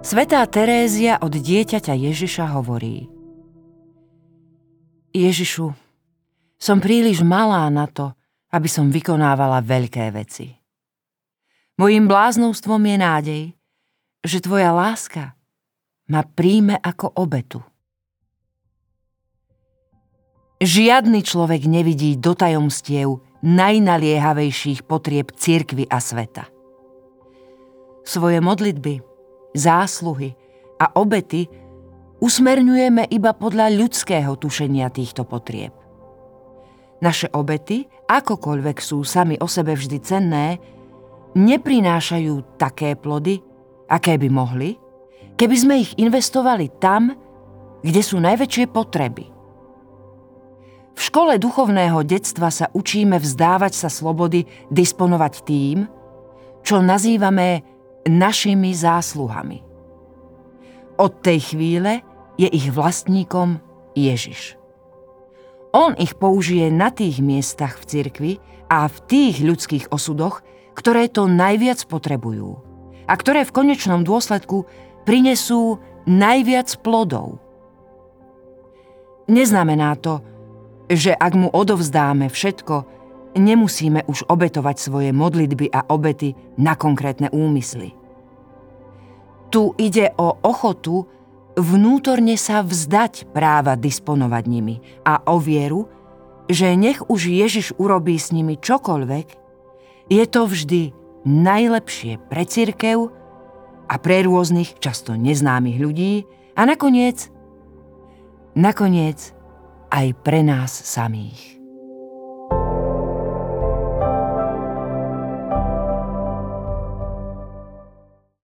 Svetá Terézia od dieťaťa Ježiša hovorí Ježišu, som príliš malá na to, aby som vykonávala veľké veci. Mojím bláznovstvom je nádej, že tvoja láska ma príjme ako obetu. Žiadny človek nevidí do tajomstiev najnaliehavejších potrieb cirkvy a sveta. Svoje modlitby – zásluhy a obety usmerňujeme iba podľa ľudského tušenia týchto potrieb. Naše obety, akokoľvek sú sami o sebe vždy cenné, neprinášajú také plody, aké by mohli, keby sme ich investovali tam, kde sú najväčšie potreby. V škole duchovného detstva sa učíme vzdávať sa slobody disponovať tým, čo nazývame našimi zásluhami. Od tej chvíle je ich vlastníkom Ježiš. On ich použije na tých miestach v cirkvi a v tých ľudských osudoch, ktoré to najviac potrebujú a ktoré v konečnom dôsledku prinesú najviac plodov. Neznamená to, že ak mu odovzdáme všetko, nemusíme už obetovať svoje modlitby a obety na konkrétne úmysly. Tu ide o ochotu vnútorne sa vzdať práva disponovať nimi a o vieru, že nech už Ježiš urobí s nimi čokoľvek, je to vždy najlepšie pre cirkev a pre rôznych, často neznámych ľudí a nakoniec, nakoniec aj pre nás samých.